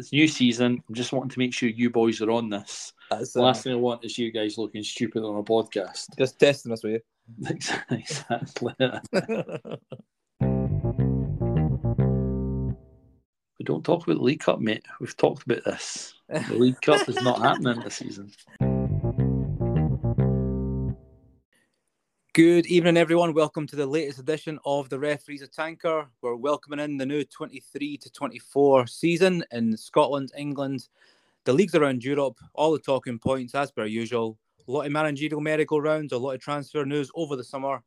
It's new season. I'm just wanting to make sure you boys are on this. That's The uh, last thing I want is you guys looking stupid on a podcast. just testing us with exactly. We don't talk about the League Cup, mate. We've talked about this. The League Cup is not happening this season. Good evening, everyone. Welcome to the latest edition of the Referees of Tanker. We're welcoming in the new 23 to 24 season in Scotland, England, the leagues around Europe, all the talking points as per usual. A lot of managerial merry-go-rounds, a lot of transfer news over the summer.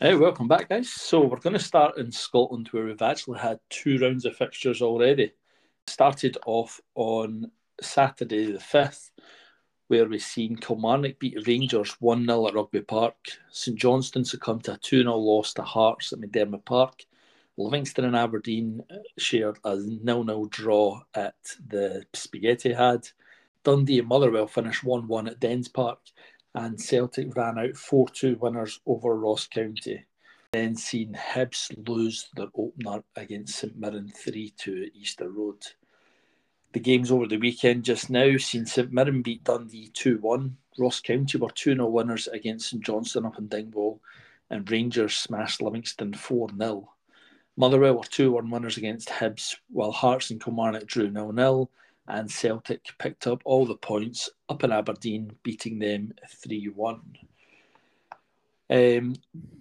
Hey, welcome back, guys. So we're going to start in Scotland, where we've actually had two rounds of fixtures already. Started off on Saturday the fifth, where we've seen Kilmarnock beat Rangers one 0 at Rugby Park. St Johnstone succumbed to a two 0 loss to Hearts at McDiarmid Park. Livingston and Aberdeen uh, shared a 0 0 draw at the Spaghetti Had. Dundee and Motherwell finished 1 1 at Dens Park and Celtic ran out 4 2 winners over Ross County. Then seen Hibs lose their opener against St Mirren 3 2 at Easter Road. The games over the weekend just now seen St Mirren beat Dundee 2 1. Ross County were 2 0 winners against St Johnstone up in Dingwall, and Rangers smashed Livingston 4 0. Motherwell were 2 1 winners against Hibs, while Hearts and Kilmarnock drew 0 0 and Celtic picked up all the points up in Aberdeen, beating them 3 1. Um,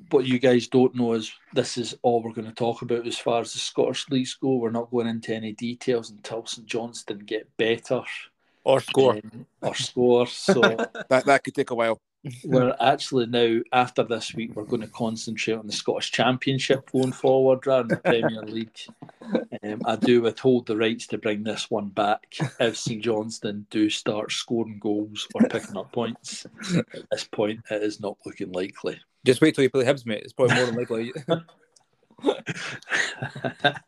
what you guys don't know is this is all we're going to talk about as far as the Scottish leagues go. We're not going into any details until St Johnstone get better Or score. um, or score. So that that could take a while. we're actually now after this week we're going to concentrate on the Scottish Championship going forward rather than the Premier League. Um, I do withhold the rights to bring this one back if St Johnstone do start scoring goals or picking up points. At this point, it is not looking likely. Just wait till you play Hibs, mate. It's probably more than likely.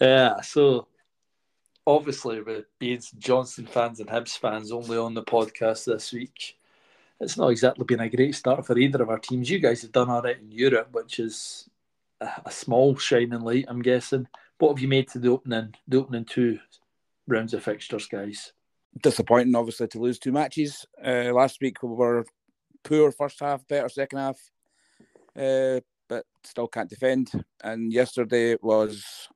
yeah, so obviously with being St Johnstone fans and Hibs fans only on the podcast this week, it's not exactly been a great start for either of our teams. You guys have done all right in Europe, which is a, a small shining light, I'm guessing. What have you made to the opening the opening two rounds of fixtures, guys? Disappointing, obviously, to lose two matches. Uh, last week we were poor first half, better second half, uh, but still can't defend. And yesterday was,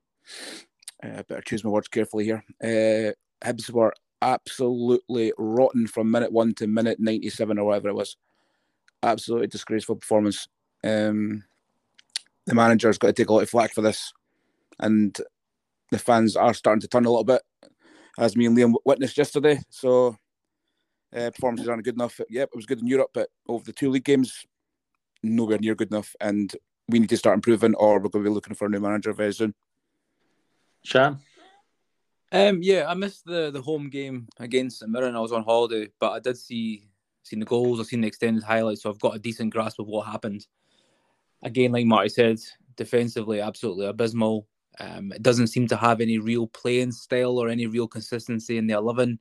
uh, better choose my words carefully here. Uh, Hibs were absolutely rotten from minute one to minute 97 or whatever it was. Absolutely disgraceful performance. Um, the manager's got to take a lot of flack for this. And the fans are starting to turn a little bit, as me and Liam witnessed yesterday. So uh, performances aren't good enough. Yep, it was good in Europe, but over the two league games, nowhere near good enough. And we need to start improving, or we're going to be looking for a new manager very soon. Shan? Um, yeah, I missed the the home game against St Mirren. I was on holiday, but I did see seen the goals. I've seen the extended highlights, so I've got a decent grasp of what happened. Again, like Marty said, defensively absolutely abysmal. Um, it doesn't seem to have any real playing style or any real consistency in the eleven.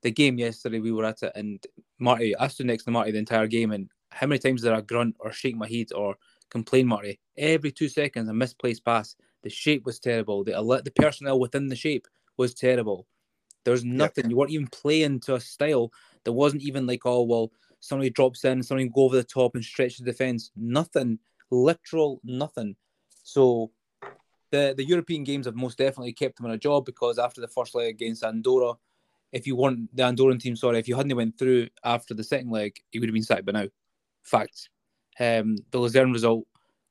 The game yesterday, we were at it, and Marty, I stood next to Marty the entire game, and how many times did I grunt or shake my head or complain, Marty? Every two seconds, a misplaced pass. The shape was terrible. The the personnel within the shape was terrible. There's nothing. You weren't even playing to a style. that wasn't even like, oh well, somebody drops in, somebody go over the top and stretch the defense. Nothing. Literal nothing. So the the European games have most definitely kept him on a job because after the first leg against Andorra, if you weren't the Andorran team, sorry, if you hadn't went through after the second leg, he would have been sacked by now. Facts. Um, the Luzern result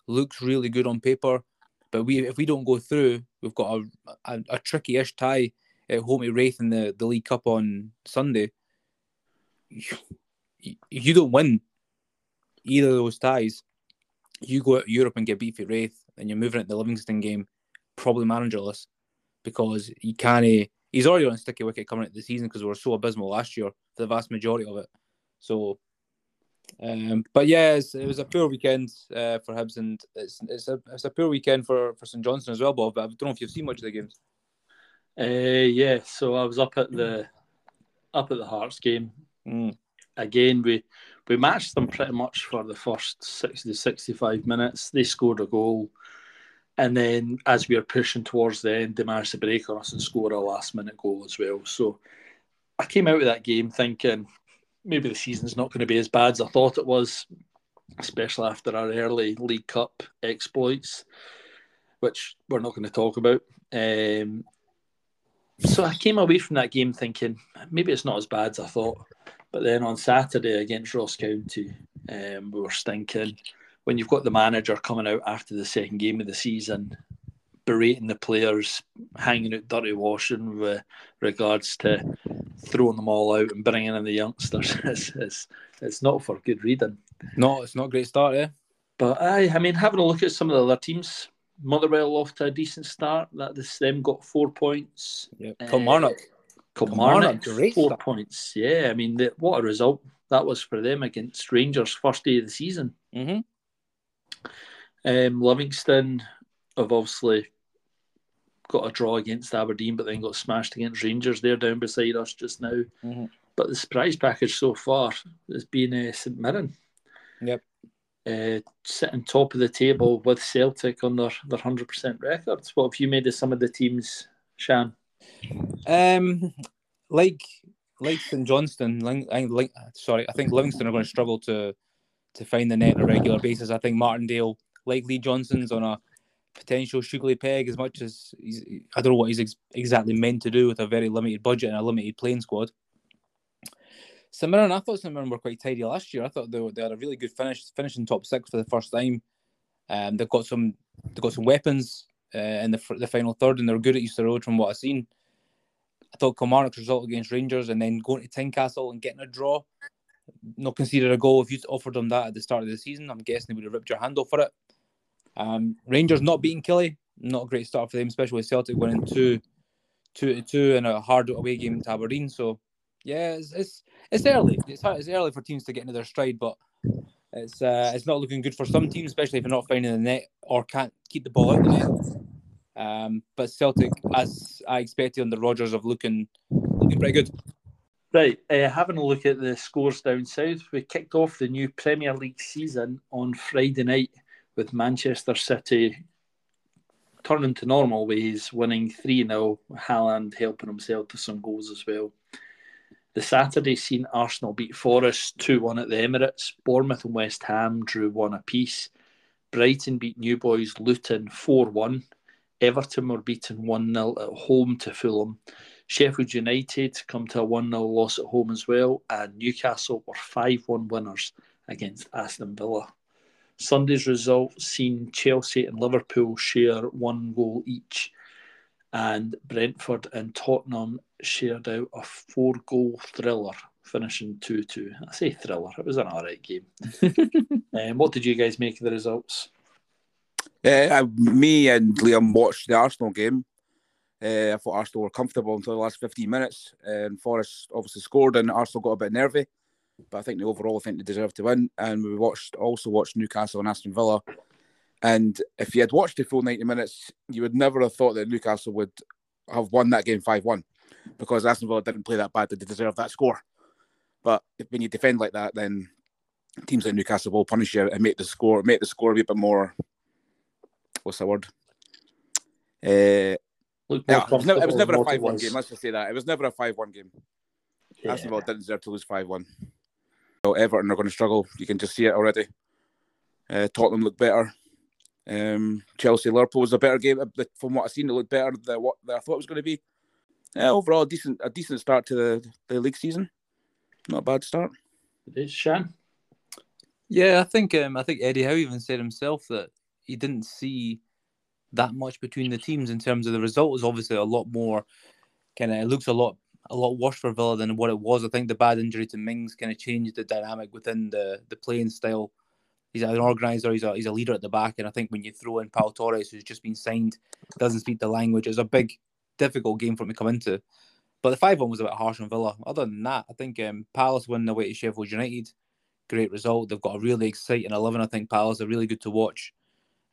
looks really good on paper, but we if we don't go through, we've got a, a, a tricky-ish tie at home to Raith in the, the League Cup on Sunday. You, you don't win either of those ties. You go out to Europe and get beat for Raith, and you're moving at the Livingston game, probably managerless, because you can't. He's already on sticky wicket coming into the season because we were so abysmal last year for the vast majority of it. So, um, but yeah, it's, it was a poor weekend uh, for Hibs, and it's it's a it's a poor weekend for for St Johnstone as well, Bob. But I don't know if you've seen much of the games. Uh, yeah, so I was up at the up at the Hearts game. Mm. Again, we we matched them pretty much for the first 60 65 minutes. They scored a goal. And then as we were pushing towards the end, they managed to break on us and score a last minute goal as well. So I came out of that game thinking maybe the season's not going to be as bad as I thought it was, especially after our early League Cup exploits, which we're not going to talk about. Um, so I came away from that game thinking maybe it's not as bad as I thought. But then on Saturday against Ross County, um, we were stinking. When you've got the manager coming out after the second game of the season, berating the players, hanging out dirty washing with regards to throwing them all out and bringing in the youngsters, it's, it's, it's not for good reading. No, it's not a great start, yeah. But I, I mean, having a look at some of the other teams, Motherwell off to a decent start. That this them got four points. Yeah, Kilmarnock. Uh, Kilmarnock, great four start. points. Yeah, I mean, the, what a result that was for them against Rangers first day of the season. Mm-hmm. Um, Livingston have obviously got a draw against Aberdeen, but then got smashed against Rangers. They're down beside us just now. Mm-hmm. But the surprise package so far has been uh, St Mirren. Yep uh, sitting top of the table with Celtic on their their hundred percent records. What have you made of some of the teams, Shan? Um, like like St Johnstone, like, sorry, I think Livingston are going to struggle to to find the net on a regular basis. I think Martindale, like Lee Johnson's, on a potential sugary peg as much as he's, I don't know what he's ex- exactly meant to do with a very limited budget and a limited playing squad. St Mirren, I thought St Mirren were quite tidy last year. I thought they, were, they had a really good finish, finishing top six for the first time. Um, they've got some they've got some weapons uh, in the the final third, and they're good at Easter Road from what I've seen. I thought Kilmarnock's result against Rangers and then going to Tynecastle and getting a draw, not considered a goal. If you'd offered them that at the start of the season, I'm guessing they would have ripped your hand off for it. Um, Rangers not beating Killie, not a great start for them, especially with Celtic winning two, two two in a hard away game to Aberdeen. So yeah, it's, it's it's early. It's it's early for teams to get into their stride, but it's uh, it's not looking good for some teams, especially if they're not finding the net or can't keep the ball out the net. Um, but Celtic, as I expected under Rodgers, of looking looking pretty good. Right, uh, having a look at the scores down south, we kicked off the new Premier League season on Friday night with Manchester City turning to normal ways, winning 3 0, Haaland helping himself to some goals as well. The Saturday seen Arsenal beat Forest 2 1 at the Emirates. Bournemouth and West Ham drew one apiece. Brighton beat New Boys Luton 4 1. Everton were beaten 1 0 at home to Fulham. Sheffield United come to a 1 0 loss at home as well. And Newcastle were 5 1 winners against Aston Villa. Sunday's result seen Chelsea and Liverpool share one goal each and Brentford and Tottenham shared out a four goal thriller, finishing 2 2. I say thriller, it was an alright game. um, what did you guys make of the results? Uh, me and Liam watched the Arsenal game. Uh, I thought Arsenal were comfortable until the last 15 minutes. And Forest obviously scored, and Arsenal got a bit nervy. But I think the overall, I think they deserved to win. And we watched also watched Newcastle and Aston Villa. And if you had watched the full 90 minutes, you would never have thought that Newcastle would have won that game 5 1 because Aston Villa didn't play that bad They deserve that score. But when you defend like that, then teams like Newcastle will punish you and make the score make the score a bit more. What's the word? Uh, yeah, it was, never, it was never a five-one game. Let's just say that it was never a five-one game. Yeah. Aston Villa didn't deserve to lose five-one. So Everton are going to struggle. You can just see it already. Uh, Tottenham look better. Um, Chelsea Liverpool was a better game from what I've seen. It looked better than what I thought it was going to be. Yeah, overall, a decent a decent start to the, the league season. Not a bad start. It is, Shan. Yeah, I think um, I think Eddie Howe even said himself that he didn't see that much between the teams in terms of the result was obviously a lot more kind of it looks a lot a lot worse for Villa than what it was. I think the bad injury to Mings kind of changed the dynamic within the the playing style he's an organizer, he's a he's a leader at the back, and I think when you throw in Pau Torres, who's just been signed, doesn't speak the language, it's a big, difficult game for him to come into. But the five one was a bit harsh on Villa. Other than that, I think um, Palace winning away to Sheffield United, great result. They've got a really exciting eleven. I think Palace are really good to watch,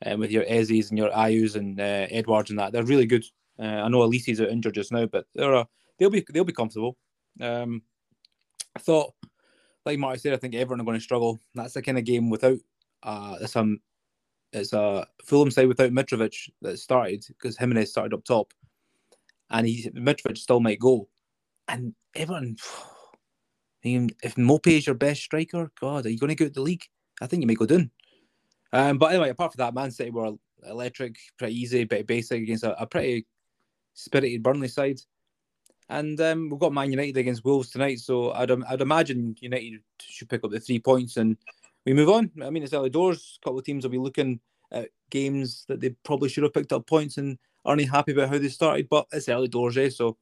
um, with your Ezes and your Ayus and uh, Edwards and that. They're really good. Uh, I know Olise's are injured just now, but they're a, they'll be they'll be comfortable. Um, I thought like Marty said, I think everyone are going to struggle. That's the kind of game without uh, it's um, it's a Fulham side without Mitrovic that started because Jimenez started up top, and he Mitrovic still might go, and Everton. I mean, if Maupay is your best striker, God, are you going to go the league? I think you may go down. Um, but anyway, apart from that, Man City were electric, pretty easy, bit basic against a, a pretty spirited Burnley side. And um, we've got Man United against Wolves tonight, so I'd, I'd imagine United should pick up the three points and we move on. I mean, it's early doors. A couple of teams will be looking at games that they probably should have picked up points and aren't happy about how they started, but it's early doors, eh? So.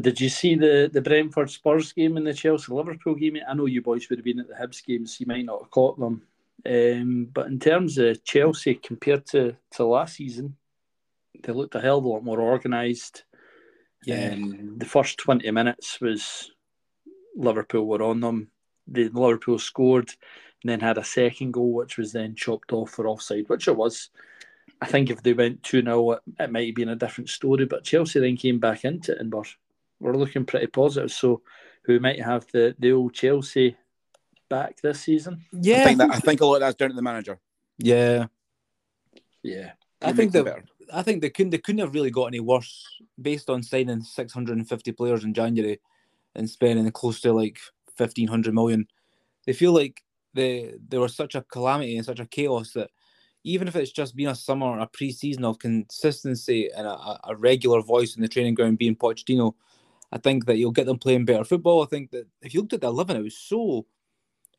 Did you see the, the Brentford Spurs game and the Chelsea Liverpool game? I know you boys would have been at the Hibs games, you might not have caught them. Um, but in terms of Chelsea compared to, to last season, they looked a hell of a lot more organised. Yeah. Um, the first 20 minutes was Liverpool were on them. The Liverpool scored and then had a second goal, which was then chopped off for offside, which it was. I think if they went 2 0, it, it might have been a different story. But Chelsea then came back into it and were, were looking pretty positive. So, who might have the, the old Chelsea back this season? Yeah. I think, that, I think a lot of that's down to the manager. Yeah. Yeah. I think that I think they couldn't they couldn't have really got any worse based on signing 650 players in January and spending close to like 1500 million. They feel like they they were such a calamity and such a chaos that even if it's just been a summer, a pre-season of consistency and a, a regular voice in the training ground being Pochettino, I think that you'll get them playing better football. I think that if you looked at the 11, it was so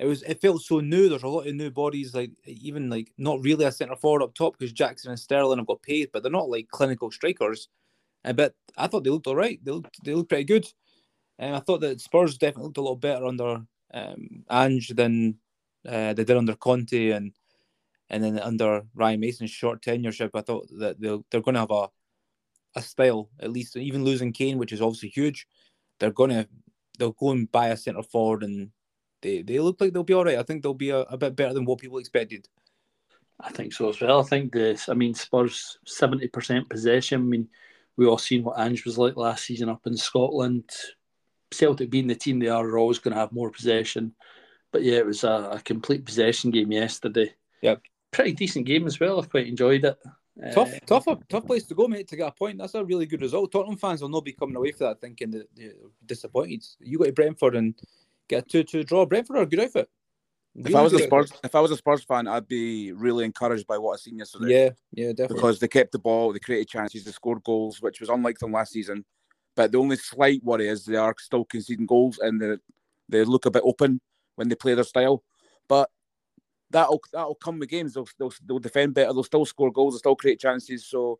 it was it felt so new. There's a lot of new bodies, like even like not really a centre forward up top because Jackson and Sterling have got paid, but they're not like clinical strikers. Uh, but I thought they looked all right. They looked they looked pretty good. And I thought that Spurs definitely looked a lot better under um, Ange than uh, they did under Conte and and then under Ryan Mason's short tenureship. I thought that they'll, they're going to have a a style at least. Even losing Kane, which is obviously huge, they're going to they'll go and buy a centre forward and they they look like they'll be all right. I think they'll be a, a bit better than what people expected. I think so as well. I think this. I mean, Spurs seventy percent possession. I mean, we all seen what Ange was like last season up in Scotland. Celtic being the team they are, are always going to have more possession. But yeah, it was a, a complete possession game yesterday. Yep. Pretty decent game as well. I quite enjoyed it. Tough, uh, tough, tough place to go, mate, to get a point. That's a really good result. Tottenham fans will not be coming away from that thinking that they're disappointed. You go to Brentford and get a two-two draw. Brentford are a good outfit. Really if I was a Spurs, if I was a Spurs fan, I'd be really encouraged by what I seen yesterday. Yeah, yeah, definitely. Because they kept the ball, they created chances, they scored goals, which was unlike them last season. But the only slight worry is they are still conceding goals and they they look a bit open when they play their style. But that'll that'll come with games. They'll, they'll they'll defend better. They'll still score goals. They'll still create chances. So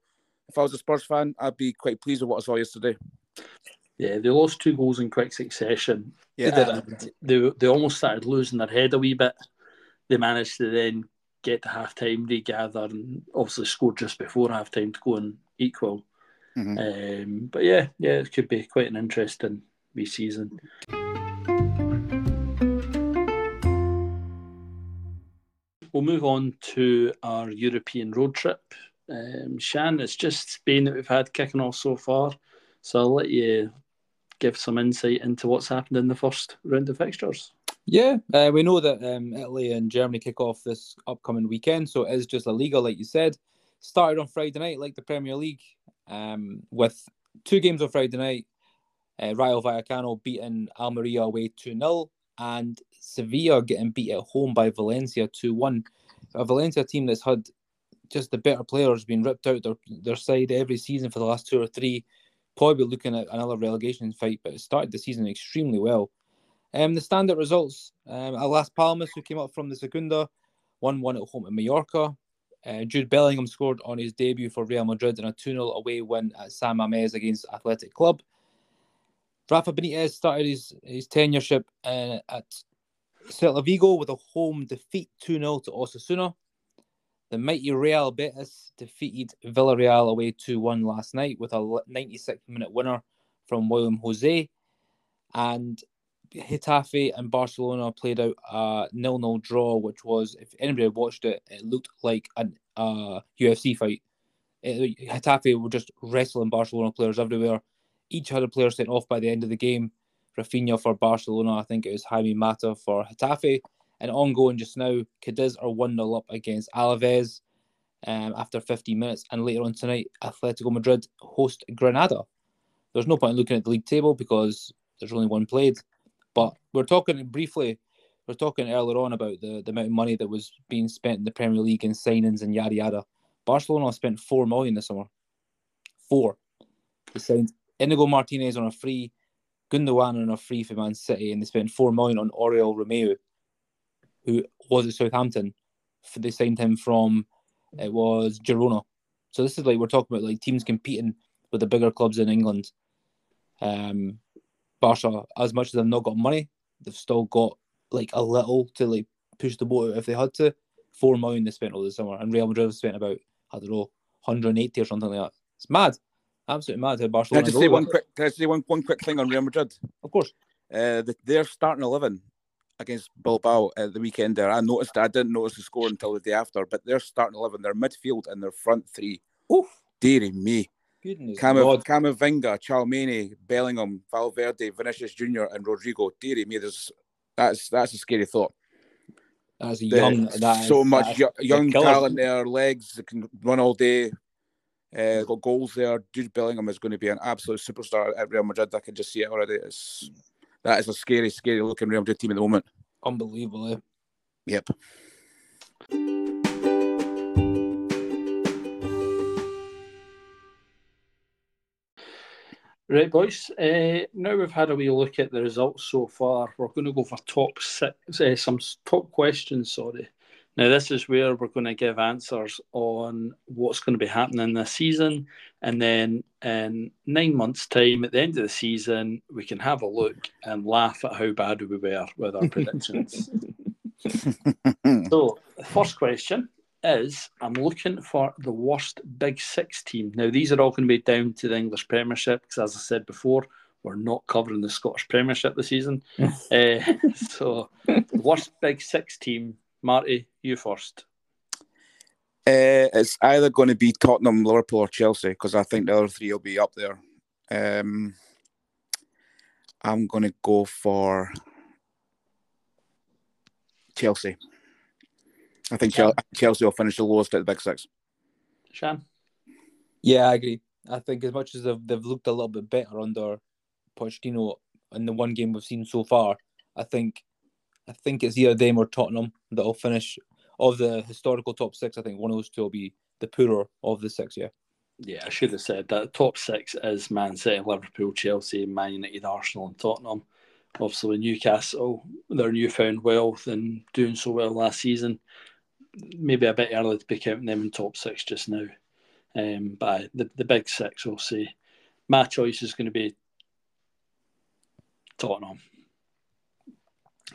if I was a Spurs fan, I'd be quite pleased with what I saw yesterday. Yeah, they lost two goals in quick succession. Yeah, they, they, they almost started losing their head a wee bit. They managed to then get to half time, regather, and obviously scored just before half time to go and equal. Mm-hmm. Um, but yeah, yeah, it could be quite an interesting wee season. We'll move on to our European road trip. Um, Shan, it's just Spain that we've had kicking off so far. So I'll let you give some insight into what's happened in the first round of fixtures? Yeah, uh, we know that um, Italy and Germany kick off this upcoming weekend, so it is just Liga, like you said. Started on Friday night, like the Premier League, um, with two games on Friday night. Uh, Rayo Vallecano beating Almeria away 2 0, and Sevilla getting beat at home by Valencia 2 1. A Valencia team that's had just the better players being ripped out their, their side every season for the last two or three probably looking at another relegation fight, but it started the season extremely well. Um, the standard results: um, Las Palmas, who came up from the Segunda, one-one at home in Mallorca. Uh, Jude Bellingham scored on his debut for Real Madrid in a 2-0 away win at San Mamés against Athletic Club. Rafa Benitez started his, his tenureship uh, at Celta Vigo with a home defeat 2-0 to Osasuna. The mighty Real Betis defeated Villarreal away 2 1 last night with a 96 minute winner from Willian José. And Getafe and Barcelona played out a nil nil draw, which was, if anybody watched it, it looked like a uh, UFC fight. It, Getafe were just wrestling Barcelona players everywhere. Each had a player sent off by the end of the game. Raphinha for Barcelona. I think it was Jaime Mata for Getafe. And ongoing just now, Cadiz are 1 0 up against Alaves um, after 15 minutes. And later on tonight, Atletico Madrid host Granada. There's no point in looking at the league table because there's only one played. But we're talking briefly, we're talking earlier on about the, the amount of money that was being spent in the Premier League and signings and yada yada. Barcelona spent four million this summer. Four. They signed Inigo Martinez on a free, Gundogan on a free for Man City, and they spent four million on Oriol Romeu, who was at Southampton. They signed him from it was Girona. So this is like we're talking about like teams competing with the bigger clubs in England. Um, Barca, as much as they've not got money, they've still got like a little to like push the boat out if they had to. Four million they spent all the summer, and Real Madrid have spent about I don't know 180 or something like that. It's mad, absolutely mad how Barcelona. Can I just say one quick? Can I say one, one quick thing on Real Madrid? Of course. Uh, the, their starting eleven against Bilbao at the weekend there. I noticed. I didn't notice the score until the day after, but they're starting eleven. Their midfield and their front three. Oof. Deary me. Goodness Camav- Camavinga, Tchouaméni, Bellingham, Valverde, Vinicius Junior, and Rodrygo. Deary me, there's that's that's a scary thought. That's the, young. That so is, much young, young talent there, legs that can run all day. Uh, got goals there. Jude Bellingham is going to be an absolute superstar at Real Madrid. I can just see it already. It's, that is a scary, scary looking Real Madrid team at the moment. unbelievable. eh? Yep. Right, boys. Uh, now we've had a wee look at the results so far. We're going to go for top six, uh, some top questions. Sorry. Now this is where we're going to give answers on what's going to be happening this season, and then in nine months' time, at the end of the season, we can have a look and laugh at how bad we were with our predictions. So, the first question is I'm looking for the worst Big Six team. Now, these are all going to be down to the English Premiership because, as I said before, we're not covering the Scottish Premiership this season. uh, so, the worst Big Six team, Marty, you first. Uh, it's either going to be Tottenham, Liverpool, or Chelsea because I think the other three will be up there. Um, I'm going to go for Chelsea. I think Chel- Chelsea will finish the lowest at the Big Six. Shan? Yeah, I agree. I think as much as they've, they've looked a little bit better under Pochettino in the one game we've seen so far, I think I think it's either them or Tottenham that'll finish of the historical top six. I think one of those two will be the poorer of the six. Yeah, Yeah, I should have said that. Top six is Man City, Liverpool, Chelsea, Man United, Arsenal, and Tottenham. Obviously, Newcastle, their newfound wealth and doing so well last season. Maybe a bit early to be counting them in top six just now. Um, but the, the big six, we'll say. My choice is going to be Tottenham.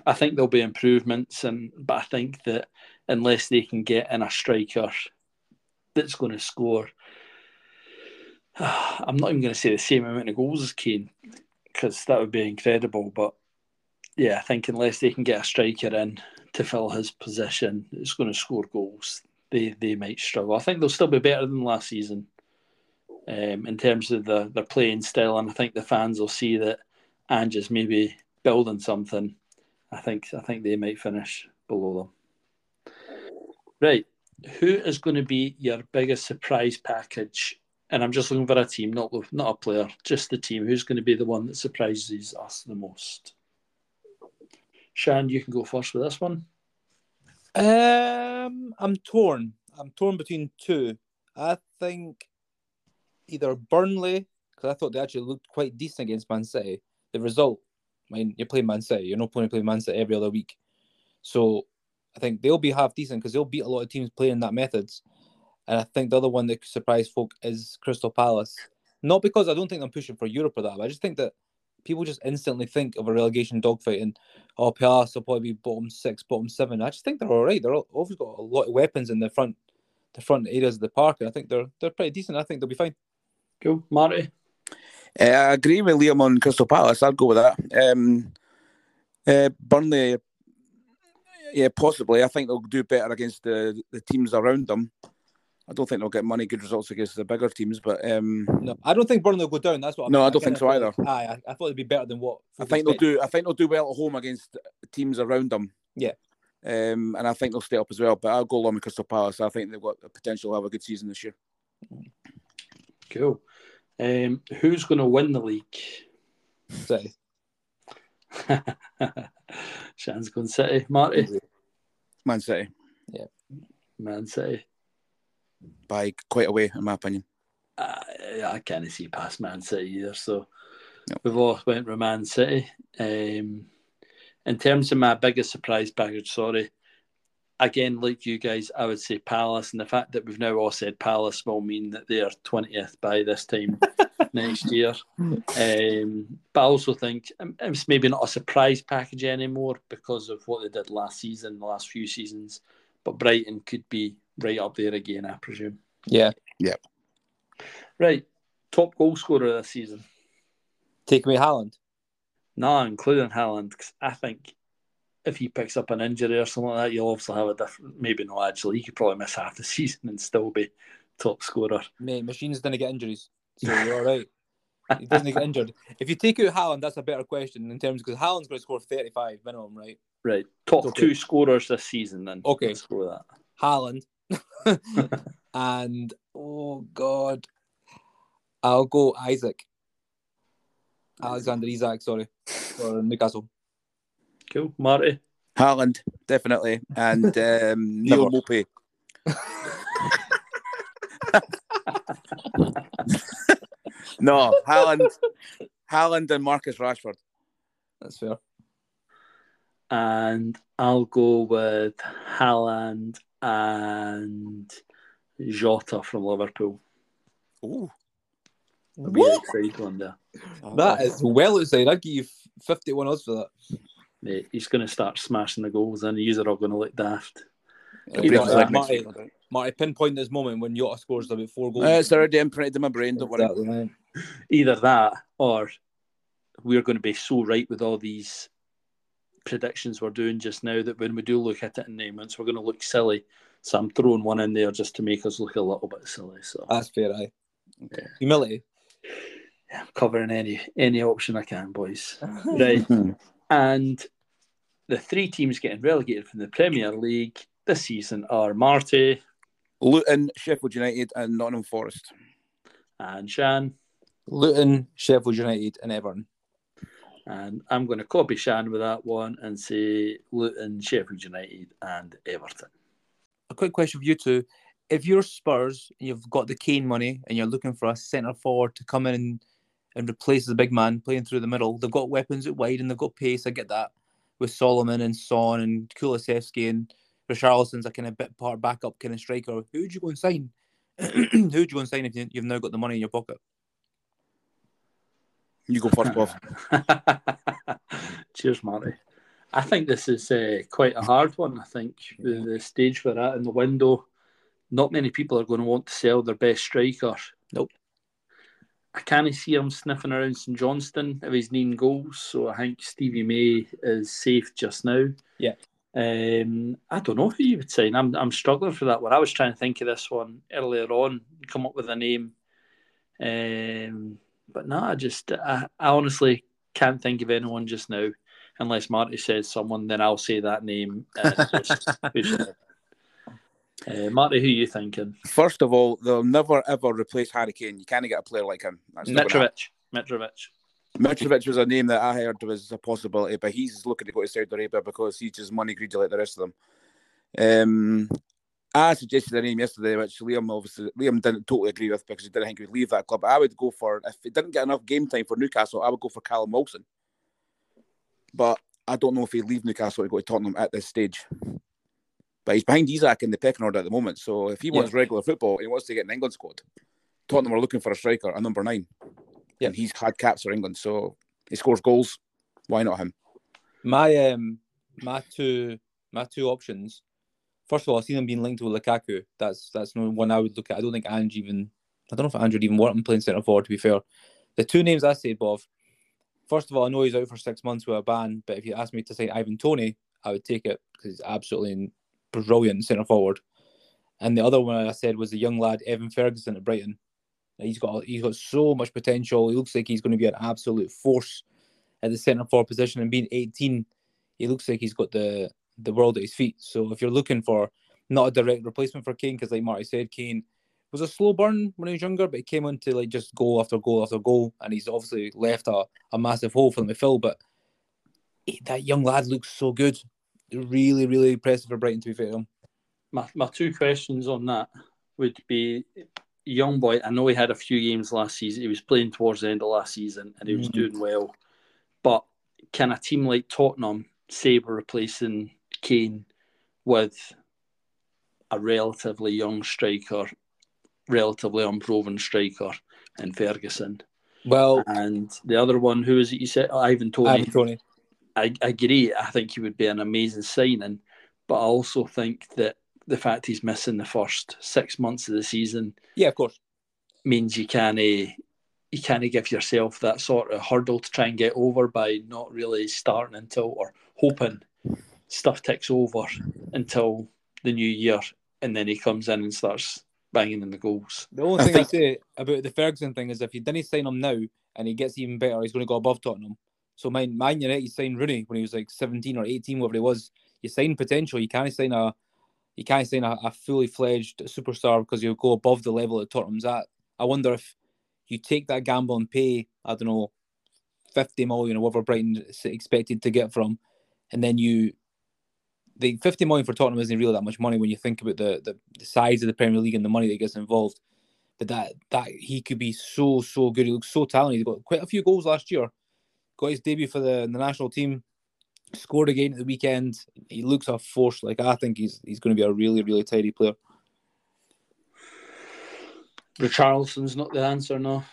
I think there'll be improvements, and but I think that unless they can get in a striker that's going to score I'm not even going to say the same amount of goals as Kane because that would be incredible. But yeah, I think unless they can get a striker in to fill his position, it's going to score goals. They they might struggle. I think they'll still be better than last season um, in terms of the their playing style, and I think the fans will see that Ange is maybe building something. I think I think they might finish below them. Right, who is going to be your biggest surprise package and I'm just looking for a team, not not a player, just the team. Who's going to be the one that surprises us the most? Shan, you can go first with this one. um, I'm torn. I'm torn between two. I think either Burnley because I thought they actually looked quite decent against Man City. The result, Mean, you're playing Man City. You're not playing playing Man City every other week, so I think they'll be half decent because they'll beat a lot of teams playing that methods. And I think the other one that could surprise folk is Crystal Palace. Not because I don't think I'm pushing for Europe or that, but I just think that people just instantly think of a relegation dogfight and oh Palace will probably be bottom six, bottom seven. I just think they're all right. They're all, always got a lot of weapons in the front, the front areas of the park, and I think they're they're pretty decent. I think they'll be fine. Cool, Marty. Uh, I agree with Liam on Crystal Palace. I'd go with that. Um, uh, Burnley, yeah, possibly. I think they'll do better against the, the teams around them. I don't think they'll get money good results against the bigger teams, but um, No, I don't think Burnley will go down. That's what. No, I don't think so thought- Aye, I, I thought it'd be better than what. I think they'll do. I think they'll do well at home against teams around them. Yeah. Um, and I think they'll stay up as well. But I'll go along with Crystal Palace. I think they've got the potential to have a good season this year. Cool. Um, who's going to win the league? City. Shan's going City. Marty, Man City Yeah. Man City. by quite a way, in my opinion. Uh, I can't see past Man City either. So No. we've all went with Man City. Um, in terms of my biggest surprise package, sorry. Again, like you guys, I would say Palace, and the fact that we've now all said Palace will mean that they are twentieth by this time next year. Um, but I also think um, it's maybe not a surprise package anymore because of what they did last season, the last few seasons. But Brighton could be right up there again, I presume. Yeah. Yeah. Right, top goal scorer this season. Take away Haaland. No, including Haaland, 'cause I think if he picks up an injury or something like that, you'll obviously have a different. Maybe not actually. He could probably miss half the season and still be top scorer. Mate, machines didn't get injuries, so you're all right. He doesn't get injured. If you take out Haaland, that's a better question in terms because Haaland's going to score 35 minimum, right? Right, top Okay. two scorers this season. Then Okay. let's go that. Haaland. and oh god, I'll go Isak. Alexander Isak, sorry, for Newcastle. Cool, Marty. Haaland, definitely, and um, Neal Maupay. no, Haaland, Haaland, and Marcus Rashford. That's fair. And I'll go with Haaland and Jota from Liverpool. Ooh, A wee outside one there. That is well outside. I'd give you 51 odds for that. Mate, he's going to start smashing the goals and he's all going to look daft. He'll He be was on like Marty, week, no doubt. Marty, pinpoint this moment when Jota scores about four goals. Uh, it's already imprinted in my brain. Don't worry. Exactly, mate. Either that or we're going to be so right with all these predictions we're doing just now that when we do look at it in nine months, we're going to look silly. So I'm throwing one in there just to make us look a little bit silly. So That's fair, aye. Okay. Humility. yeah, I'm covering any any option I can, boys. Right. And the three teams getting relegated from the Premier League this season are Marty Luton, Sheffield United, and Nottingham Forest. and Shan. Luton, Sheffield United, and Everton. And I'm going to copy Shan with that one and say Luton, Sheffield United, and Everton. A quick question for you two. If you're Spurs and you've got the Kane money and you're looking for a centre forward to come in and, and replace the big man playing through the middle, they've got weapons at wide and they've got pace. I get that with Solomon and Son and Kulusevski and Richarlison's a kind of bit part backup kind of striker. Who would you go and sign? Who would you go and sign if you, you've now got the money in your pocket? You go first, Bob. Cheers, Marty. I think this is uh, quite a hard one. I think the, the stage we're at in the window, not many people are going to want to sell their best striker. Nope. I can't see him sniffing around St Johnstone if he's needing goals. So I think Stevie May is safe just now. Yeah. Um, I don't know who you would sign. I'm I'm struggling for that one. I was trying to think of this one earlier on, come up with a name. Um, but no, I just I, I honestly can't think of anyone just now. Unless Marty says someone, then I'll say that name. And just? Uh, Marty, who are you thinking? First of all, they'll never ever replace Harry Kane. You can't get a player like him. That's Mitrovic. Mitrovic. Mitrovic was a name that I heard was a possibility, but he's looking to go to Saudi Arabia because he's just money greedy like the rest of them. Um, I suggested a name yesterday, which Liam obviously Liam didn't totally agree with because he didn't think he would leave that club. I would go for if he didn't get enough game time for Newcastle, I would go for Callum Wilson. But I don't know if he'd leave Newcastle to go to Tottenham at this stage. But he's behind Isak in the pecking order at the moment. So if he wants regular football he wants to get an England squad, Tottenham are looking for a striker, a number nine. Yeah. And he's had caps for England, so he scores goals. Why not him? My um my two my two options. First of all, I've seen him being linked with Lukaku. That's that's no one I would look at. I don't think Ange even I don't know if Andrew even want him playing centre forward to be fair. The two names I say, Bob, first of all, I know he's out for six months with a ban, but if you asked me to sign Ivan Toney, I would take it because he's absolutely brilliant centre forward. And the other one I said was the young lad Evan Ferguson at Brighton. He's got he's got so much potential. He looks like he's going to be an absolute force at the centre forward position. And being 18, he looks like he's got the the world at his feet. So if you're looking for not a direct replacement for Kane, because like Marty said, Kane was a slow burn when he was younger, but he came on to like just goal after goal after goal, and he's obviously left a, a massive hole for them to fill. But he, that young lad looks so good. Really, really impressive for Brighton to be fair to him. My, my two questions on that would be young boy. I know he had a few games last season. He was playing towards the end of last season and he was mm-hmm. doing well. But can a team like Tottenham say we're replacing Kane with a relatively young striker, relatively unproven striker in Ferguson? Well, and the other one, who is it you said? Oh, Ivan Toney. Ivan Toney. I, I agree. I think he would be an amazing signing, but I also think that the fact he's missing the first six months of the season, yeah, of course, means you can't you can't give yourself that sort of hurdle to try and get over by not really starting until or hoping stuff ticks over until the new year, and then he comes in and starts banging in the goals. The only thing I, think... I say about the Ferguson thing is if you didn't sign him now and he gets even better, he's going to go above Tottenham. So mine, Man United signed Rooney when he was like 17 or 18, whatever he was. You sign potential. You can't sign a you can't sign a, a fully fledged superstar because you'll go above the level that Tottenham's at. I wonder if you take that gamble and pay, I don't know, 50 million or whatever Brighton expected to get from, and then you the 50 million for Tottenham isn't really that much money when you think about the, the, the size of the Premier League and the money that gets involved. But that that he could be so so good. He looks so talented. He got quite a few goals last year. Got his debut for the, the national team scored again at the weekend. He looks a force. Like I think he's he's going to be a really really tidy player. Richarlison's not the answer, no.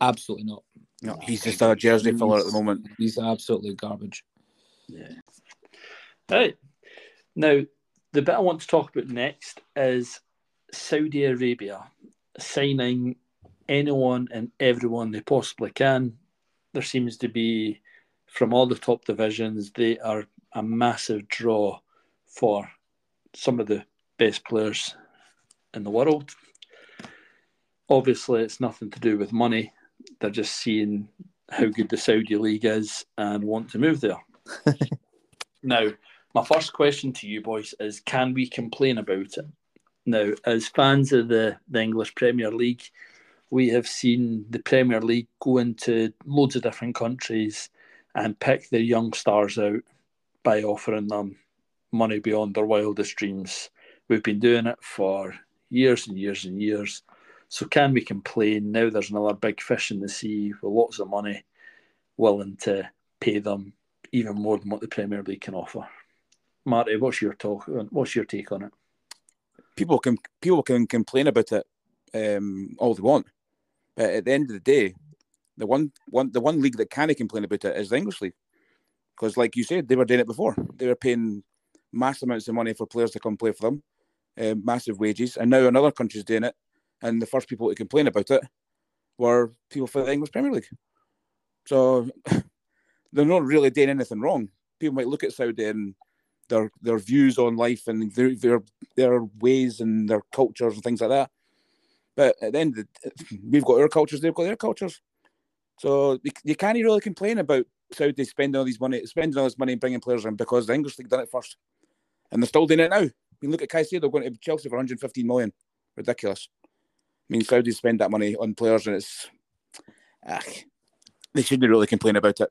Absolutely not. No, he's just a jersey filler at the moment. He's absolutely garbage. Yeah. Right. Now, the bit I want to talk about next is Saudi Arabia signing anyone and everyone they possibly can. There seems to be from all the top divisions, they are a massive draw for some of the best players in the world. Obviously, it's nothing to do with money. They're just seeing how good the Saudi League is and want to move there. now, my first question to you boys is can we complain about it? Now, as fans of the, the English Premier League, we have seen the Premier League go into loads of different countries and pick the young stars out by offering them money beyond their wildest dreams. We've been doing it for years and years and years. So can we complain? Now there's another big fish in the sea with lots of money willing to pay them even more than what the Premier League can offer. Marty, what's your talk? What's your take on it? People can people can complain about it um, all they want, but at the end of the day, the one one the one league that can complain about it is the English league, because like you said, they were doing it before. They were paying massive amounts of money for players to come play for them, uh, massive wages, and now another country's doing it, and the first people to complain about it were people for the English Premier League. So they're not really doing anything wrong. People might look at Saudi and their their views on life and their their their ways and their cultures and things like that. But at the end, the, we've got our cultures; they've got their cultures. So you can't really complain about Saudi spending all these money, spending all this money and bringing players in because the English league done it first, and they're still doing it now. I mean, look at Caicedo going to Chelsea for 115 million, ridiculous. I mean, Saudi spend that money on players, and it's ah, they shouldn't really complain about it.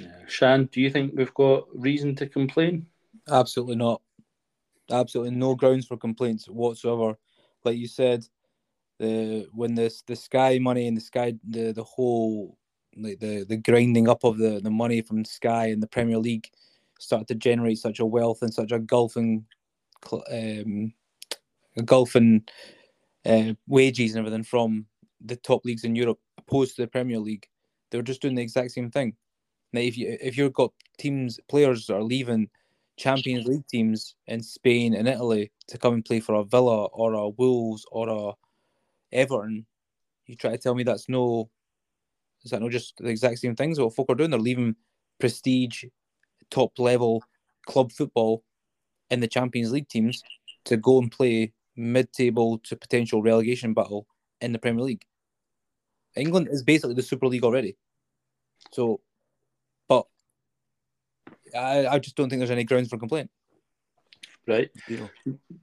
Yeah. Shan, do you think we've got reason to complain? Absolutely not. Absolutely no grounds for complaints whatsoever. Like you said, the when this the Sky money and the Sky the the whole like the the grinding up of the the money from Sky and the Premier League started to generate such a wealth and such a golfing um a golfing uh, wages and everything from the top leagues in Europe opposed to the Premier League. They were just doing the exact same thing. Now, if you if you've got teams players are leaving Champions League teams in Spain and Italy to come and play for a Villa or a Wolves or a Everton, you try to tell me that's no, is that not just the exact same things what folk are doing? They're leaving prestige, top level club football in the Champions League teams to go and play mid-table to potential relegation battle in the Premier League. England is basically the Super League already. So, but I, I just don't think there's any grounds for complaint. Right.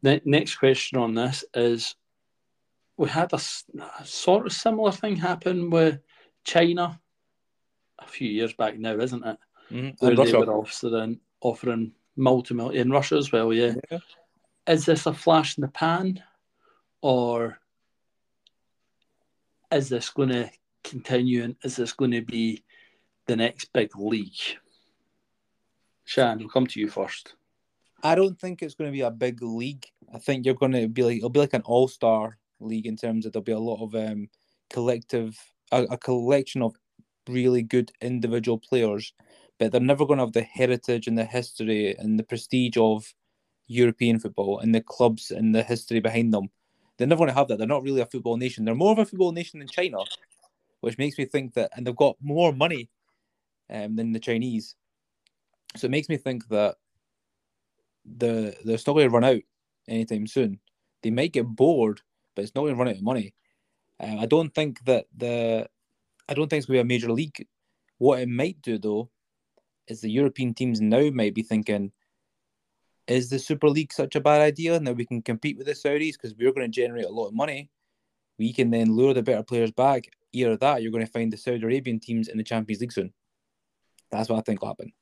Ne- next question on this is we had a, a sort of similar thing happen with China a few years back now, isn't it? Mm-hmm. Where And they were offering, offering multi in Russia as well, yeah. Yeah. Is this a flash in the pan or is this going to continue and is this going to be the next big league? Shan, we'll come to you first. I don't think it's going to be a big league. I think you're going to be like it'll be like an all-star league in terms of there'll be a lot of um, collective, a, a collection of really good individual players, but they're never going to have the heritage and the history and the prestige of European football and the clubs and the history behind them. They're never going to have that. They're not really a football nation. They're more of a football nation than China, which makes me think that, and they've got more money um, than the Chinese. So it makes me think that the still going to run out anytime soon. They might get bored, but it's not going to run out of money. Um, I don't think that the I don't think it's going to be a major league. What it might do though is the European teams now might be thinking, is the Super League such a bad idea? Now we can compete with the Saudis because we're going to generate a lot of money. We can then lure the better players back. Either that, you're going to find the Saudi Arabian teams in the Champions League soon. That's what I think will happen.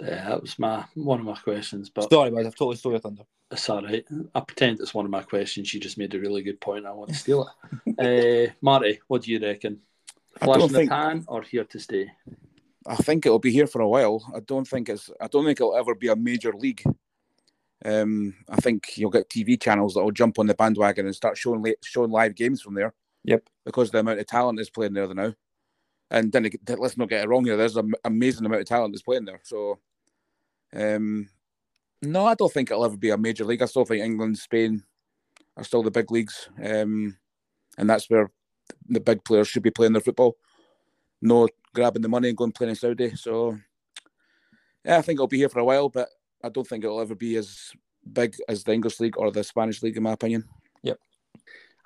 Yeah, that was my one of my questions, but Sorry, but I've totally stole your thunder. It's all right. I pretend it's one of my questions. You just made a really good point. I want to steal it. uh, Marty, what do you reckon? Flash don't in the think- pan or here to stay? I think it'll be here for a while. I don't think it's. I don't think it'll ever be a major league. Um, I think you'll get TV channels that will jump on the bandwagon and start showing li- showing live games from there. Yep. Because the amount of talent is playing there now, and then let's not get it wrong here. There's an amazing amount of talent that's playing there. So, um, no, I don't think it'll ever be a major league. I still think England, Spain are still the big leagues, um, and that's where the big players should be playing their football. No grabbing the money and going playing in Saudi. So, yeah, I think it'll be here for a while, but I don't think it'll ever be as big as the English league or the Spanish league, in my opinion. Yep.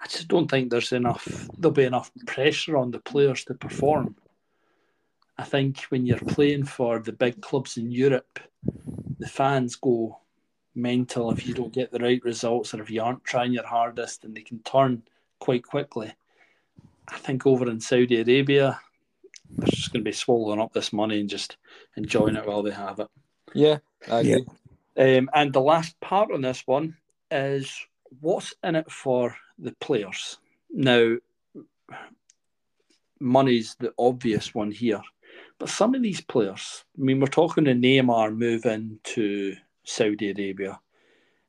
I just don't think there's enough. There'll be enough pressure on the players to perform. I think when you're playing for the big clubs in Europe, the fans go mental if you don't get the right results or if you aren't trying your hardest, and they can turn quite quickly. I think over in Saudi Arabia, they're just going to be swallowing up this money and just enjoying it while they have it. Yeah, I Yeah. agree. Um, and the last part on this one is what's in it for the players? Now, money's the obvious one here, but some of these players, I mean, we're talking to Neymar moving to Saudi Arabia.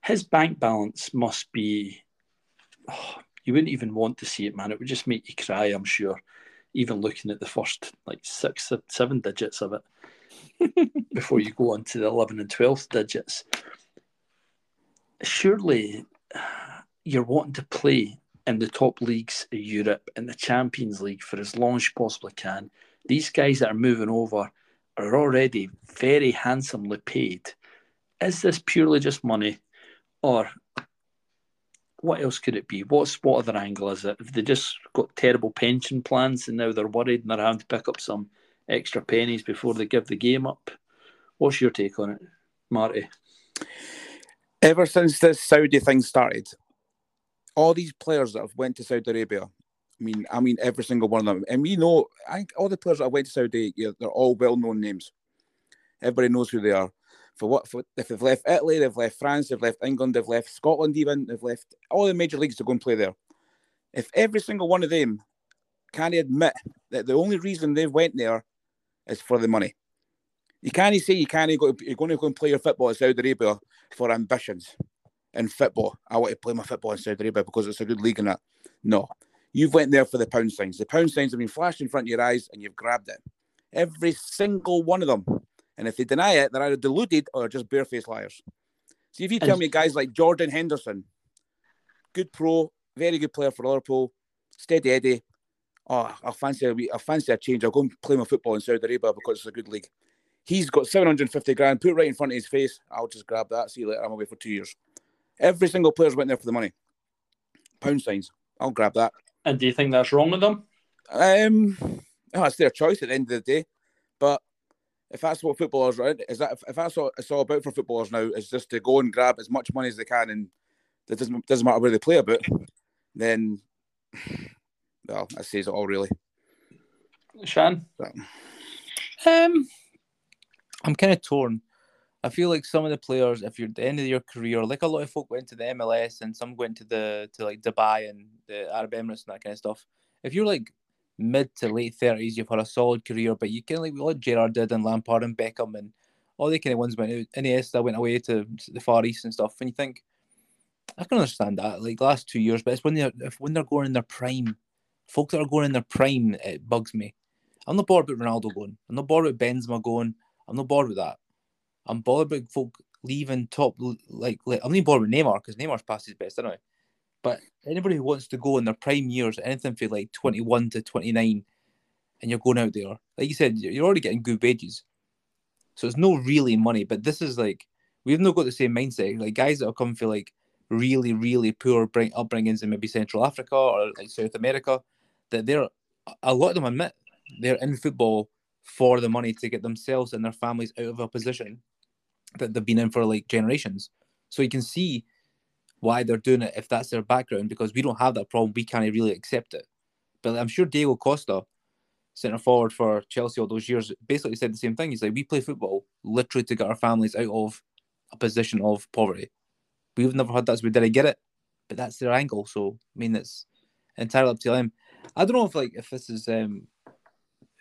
His bank balance must be, oh, you wouldn't even want to see it, man. It would just make you cry, I'm sure, even looking at the first like six, seven digits of it before you go on to the 11 and 12th digits. Surely you're wanting to play in the top leagues of Europe and the Champions League for as long as you possibly can. These guys that are moving over are already very handsomely paid. Is this purely just money, or what else could it be? What's what other angle is it? Have they just got terrible pension plans and now they're worried and they're having to pick up some extra pennies before they give the game up? What's your take on it, Marty? Ever since this Saudi thing started, all these players that have went to Saudi Arabia, I mean, I mean every single one of them, and we know, I all the players that went to Saudi, yeah, they're all well-known names. Everybody knows who they are. For what? For, if they've left Italy, they've left France, they've left England, they've left Scotland, even they've left all the major leagues to go and play there. If every single one of them can't admit that the only reason they went there is for the money, you can't say you can't go. You're going to go and play your football in Saudi Arabia for ambitions in football. I want to play my football in Saudi Arabia because it's a good league and that. No, you've went there for the pound signs. The pound signs have been flashed in front of your eyes and you've grabbed it. Every single one of them. And if they deny it, they're either deluded or just barefaced liars. See, if you tell And- me guys like Jordan Henderson, good pro, very good player for Liverpool, steady Eddie. Oh, I fancy a wee, I fancy a change. I'll go and play my football in Saudi Arabia because it's a good league. He's got 750 grand, put right in front of his face. I'll just grab that. See you later. I'm away for two years. Every single player's went there for the money. Pound signs. I'll grab that. And do you think that's wrong with them? Um, oh, it's their choice at the end of the day. But if that's what footballers are, is that if that's what it's all about for footballers now, is just to go and grab as much money as they can, and it doesn't doesn't matter where they play about, then well, that says it all really. Shan? Um, I'm kind of torn. I feel like some of the players, if you're at the end of your career, like a lot of folk went to the MLS and some went to the to like Dubai and the Arab Emirates and that kind of stuff. If you're like mid to late thirties, you've had a solid career, but you can like what Gerrard did and Lampard and Beckham and all the kind of ones went out. Iniesta went away to the Far East and stuff. And you think, I can understand that, like last two years, but it's when they're if when they're going in their prime, folk that are going in their prime, it bugs me. I'm not bored with Ronaldo going. I'm not bored with Benzema going. I'm not bored with that. I'm bothered about folk leaving top like, like I'm not bored with Neymar because Neymar's past his best, anyway. But anybody who wants to go in their prime years, anything for like 21 to 29, and you're going out there, like you said, you're already getting good wages. So it's no really money, but this is like we've not got the same mindset. Like guys that have come for like really, really poor bring upbringings in maybe Central Africa or like South America, that they're a lot of them admit they're in football for the money to get themselves and their families out of a position that they've been in for like generations. So you can see why they're doing it if that's their background because we don't have that problem. We can't really accept it. But I'm sure Diego Costa, centre forward for Chelsea all those years, basically said the same thing. He's like, we play football literally to get our families out of a position of poverty. We've never had that, so we didn't get it, but that's their angle. So I mean, it's entirely up to them. I don't know if like if this is um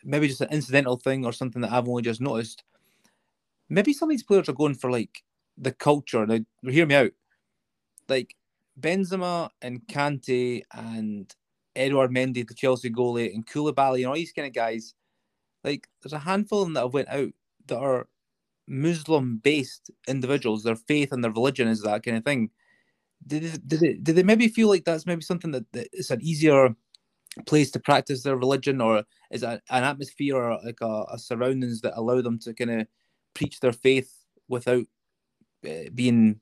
maybe just an incidental thing or something that I've only just noticed. Maybe some of these players are going for like the culture. Now, hear me out. Like Benzema and Kante and Edouard Mendy, the Chelsea goalie, and Koulibaly and all these kind of guys. Like, there's a handful of them that have went out that are Muslim-based individuals. Their faith and their religion is that kind of thing. Did they, did they, did they maybe feel like that's maybe something that, that it's an easier place to practice their religion, or is it an atmosphere or like a, a surroundings that allow them to kind of preach their faith without uh, being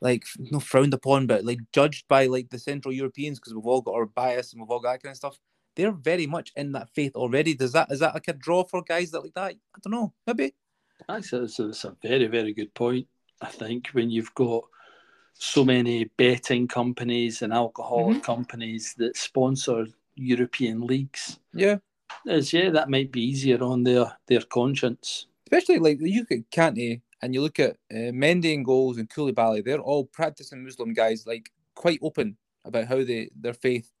like not frowned upon, but like judged by like the Central Europeans because we've all got our bias and we've all got that kind of stuff. They're very much in that faith already. Does that is that like a draw for guys that like that? I don't know. Maybe. That's a, it's a very very good point. I think when you've got so many betting companies and alcohol mm-hmm. companies that sponsor European leagues. Yeah. Is yeah, that might be easier on their their conscience. Especially like you could Kante and you look at uh, Mendy and goals and Koulibaly, they're all practicing Muslim guys, like quite open about how they their faith.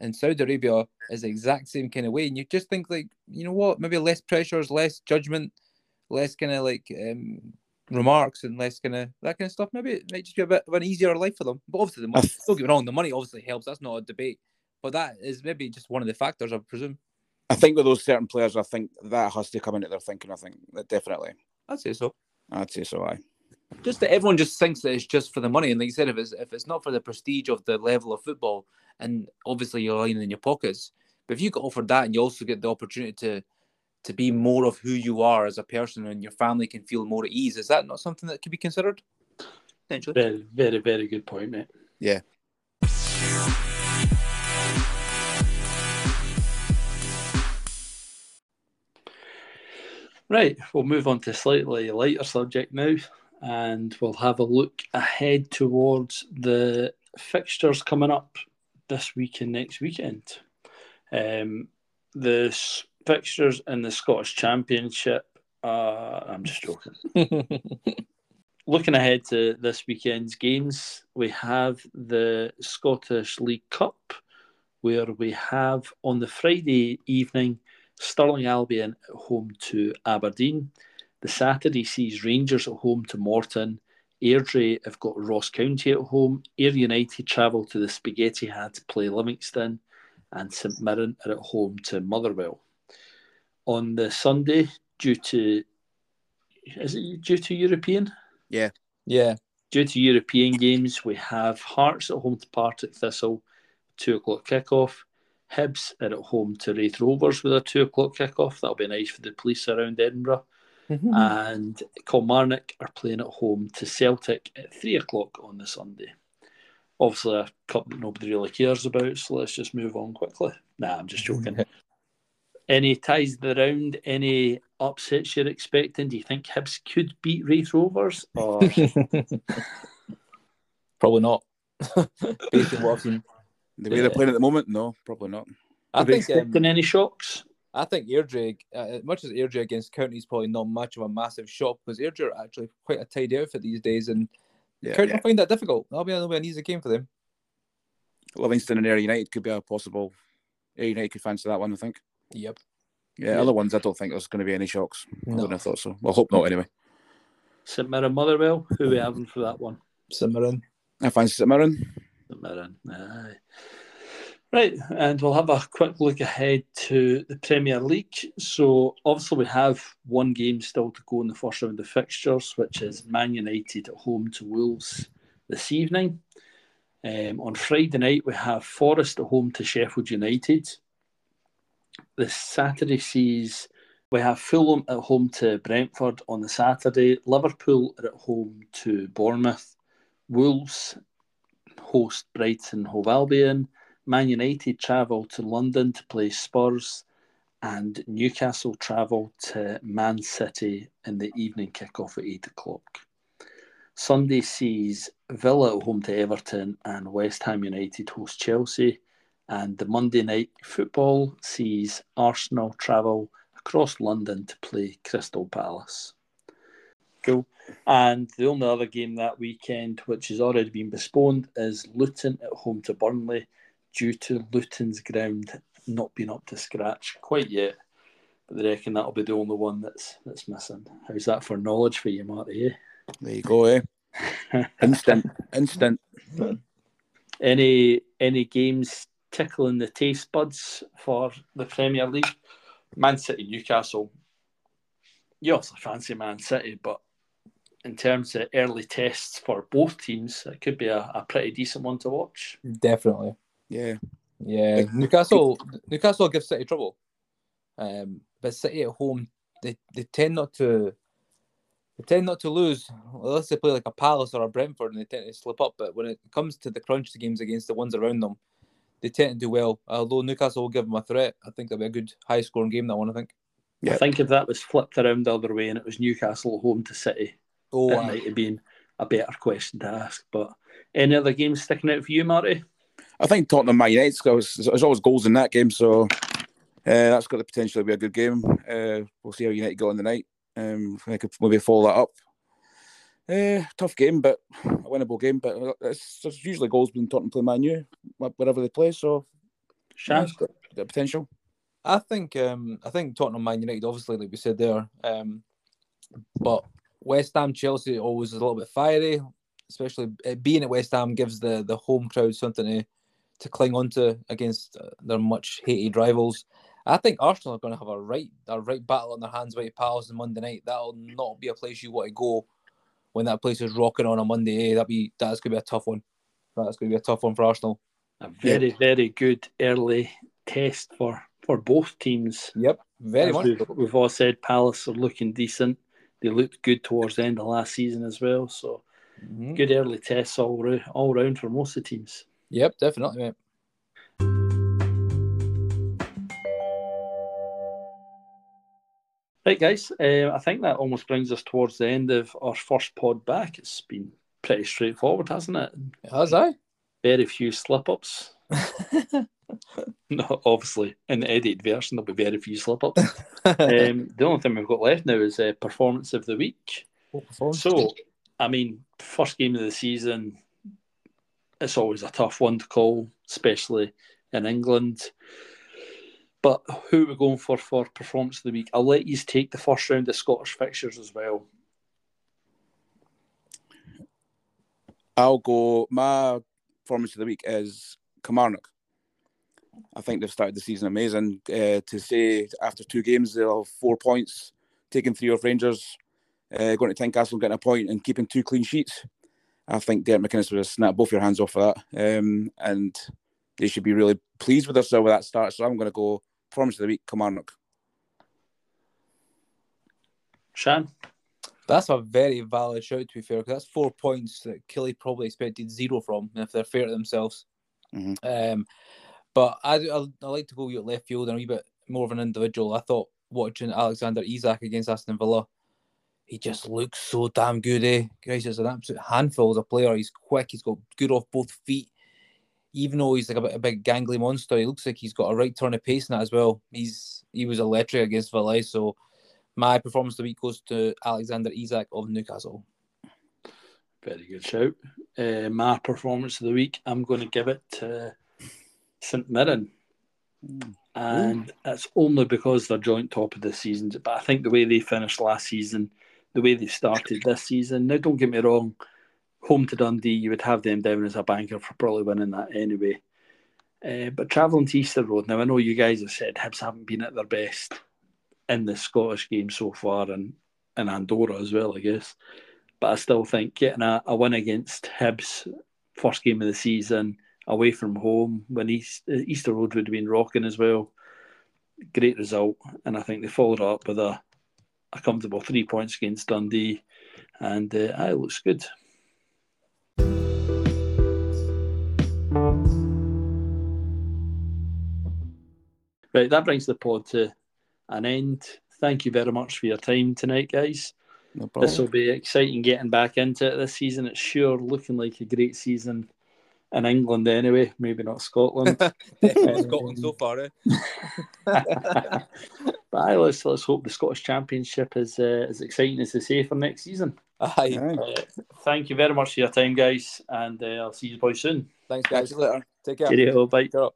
in Saudi Arabia is the exact same kind of way. And you just think like, you know what, maybe less pressures, less judgment, less kind of like um, remarks and less kind of that kind of stuff. Maybe it might just be a bit of an easier life for them. But obviously, the money, don't get me wrong, the money obviously helps. That's not a debate. But that is maybe just one of the factors, I presume. I think with those certain players, I think that has to come into their thinking. I think that definitely. I'd say so. I'd say so. I. Just that everyone just thinks that it's just for the money, and like you said, if it's if it's not for the prestige of the level of football, and obviously you're lining in your pockets, but if you get offered that and you also get the opportunity to to be more of who you are as a person and your family can feel more at ease. Is that not something that could be considered? Potentially. Very, very, very good point, mate. Yeah. Right, we'll move on to a slightly lighter subject now, and we'll have a look ahead towards the fixtures coming up this week and next weekend. Um, the fixtures in the Scottish Championship. Uh, I'm just joking. Looking ahead to this weekend's games, we have the Scottish League Cup, where we have on the Friday evening Stirling Albion at home to Aberdeen. The Saturday sees Rangers at home to Morton. Airdrie have got Ross County at home. Ayr United travel to the Spaghetti Hat to play Livingston. And St Mirren are at home to Motherwell on the Sunday due to is it due to European? Yeah. Yeah. Due to European games, we have Hearts at home to Partick Thistle, two o'clock kickoff. Hibs are at home to Raith Rovers with a two o'clock kickoff. That'll be nice for the police around Edinburgh. Mm-hmm. and Kilmarnock are playing at home to Celtic at three o'clock on the Sunday. Obviously, a cup that nobody really cares about, so let's just move on quickly. Nah, I'm just joking. any ties to the round? Any upsets you're expecting? Do you think Hibs could beat Raith Rovers? Or Probably not. Based on what I've seen. The way they're playing at the moment, no, probably not. I are they think um, expecting any shocks? I think Airdrie, uh, as much as Airdrie against County is probably not much of a massive shock because Airdrie are actually quite a tidy outfit these days, and Yeah, County find that difficult. That'll be, that'll be an easy game for them. Livingston and Ayr United could be a possible. Ayr United could fancy that one, I think. Yep. Yeah, Yeah. other ones, I don't think there's going to be any shocks. I No. wouldn't have thought so. Well, hope not anyway. St Mirren Motherwell, who are we having for that one? St Mirren. I fancy St Mirren. St Mirren. Aye. Right, and we'll have a quick look ahead to the Premier League. So, obviously, we have one game still to go in the first round of fixtures, which is Man United at home to Wolves this evening. Um, on Friday night, we have Forest at home to Sheffield United. This Saturday sees we have Fulham at home to Brentford on the Saturday. Liverpool are at home to Bournemouth. Wolves host Brighton Hove Albion. Man United travel to London to play Spurs. And Newcastle travel to Man City in the evening kickoff at 8 o'clock. Sunday sees Villa at home to Everton and West Ham United host Chelsea. And the Monday night football sees Arsenal travel across London to play Crystal Palace. Cool. And the only other game that weekend, which has already been postponed, is Luton at home to Burnley due to Luton's ground not being up to scratch quite yet. But they reckon that'll be the only one that's that's missing. How's that for knowledge for you, Marty? eh? There you go, eh? Instant, instant. Any any games tickling the taste buds for the Premier League? Man City, Newcastle. You also fancy Man City, but in terms of early tests for both teams, it could be a, a pretty decent one to watch. Definitely. Yeah. Yeah, Newcastle. Newcastle give City trouble, um, but City at home they, they tend not to. They tend not to lose unless they play like a Palace or a Brentford, and they tend to slip up. But when it comes to the crunch games against the ones around them, they tend to do well. Although Newcastle will give them a threat, I think that'll be a good high scoring game. That one, I think. Yeah. I think if that was flipped around the other way and it was Newcastle home to City, Oh, it aye. might have been a better question to ask. But any other games sticking out for you, Marty? I think Tottenham Man United, there's, there's always goals in that game, so uh, that's got the potential to be a good game. Uh, we'll see how United go on the night. Um, I could maybe follow that up. Uh, tough game, but a winnable game. But it's, there's usually goals when Tottenham play Man U, wherever they play, so yeah, Shan? got the potential. I think um I think Tottenham Man United obviously like we said there um but West Ham Chelsea always is a little bit fiery especially uh, being at West Ham gives the the home crowd something to to cling on to against uh, their much hated rivals. I think Arsenal are going to have a right a right battle on their hands with Palace on Monday night. That'll not be a place you want to go when that place is rocking on a Monday. Eh? That'd be that's going to be a tough one. That's going to be a tough one for Arsenal. A very, very good early test for, for both teams. Yep, very As much. We've, we've all said Palace are looking decent. They looked good towards the end of last season as well. So Mhm. good early tests all, rou- all round for most of the teams. Yep, definitely, mate. Right, guys, uh, I think that almost brings us towards the end of our first pod back. It's been pretty straightforward, hasn't it? Has I? Very few slip ups. No, obviously, in the edited version, there'll be very few slip ups. um, the only thing we've got left now is uh, performance of the week. What? So, I mean, first game of the season, it's always a tough one to call, especially in England. But who are we going for for performance of the week? I'll let you take the first round of Scottish fixtures as well. I'll go. My performance of the week is Kilmarnock. I think they've started the season amazing. Uh, to say after two games they'll have four points, taking three off Rangers, uh, going to Tynecastle and getting a point and keeping two clean sheets. I think Derek McInnes would have snapped both your hands off for that, um, and they should be really pleased with themselves with that start. So I'm going to go performance of the week, Kilmarnock. Shan? That's a very valid shout, to be fair, because that's four points that Killie probably expected zero from, if they're fair to themselves. Mhm. Um, but I, I, I like to go with left field and a wee bit more of an individual. I thought watching Alexander Isak against Aston Villa, he just looks so damn good, eh? Guys, he's an absolute handful as a player. He's quick, he's got good off both feet. Even though he's like a, a big gangly monster, he looks like he's got a right turn of pace in that as well. He's he was electric against Villa, so my performance of the week goes to Alexander Isak of Newcastle. Very good shout. Uh, my performance of the week, I'm going to give it to St Mirren. Mm. And it's only because they're joint top of the season. But I think the way they finished last season, the way they started this season, now don't get me wrong, home to Dundee, you would have them down as a banker for probably winning that anyway. Uh, but travelling to Easter Road, now I know you guys have said Hibs haven't been at their best in the Scottish game so far and, and Andorra as well, I guess. But I still think getting a, a win against Hibs, first game of the season, away from home, when East, Easter Road would have been rocking as well. Great result. And I think they followed up with a, a comfortable three points against Dundee. And uh, it looks good. Right, that brings the pod to an end. Thank you very much for your time tonight, guys. No This will be exciting getting back into it this season. It's sure looking like a great season in England anyway, maybe not Scotland. Scotland so far, eh? but aye, let's let's hope the Scottish Championship is uh, as exciting as they say for next season. Aye. Aye. Uh, thank you very much for your time, guys, and uh, I'll see you boys soon. Thanks, Catch guys. you later. Take care. Cheerio, bye. Cheer up.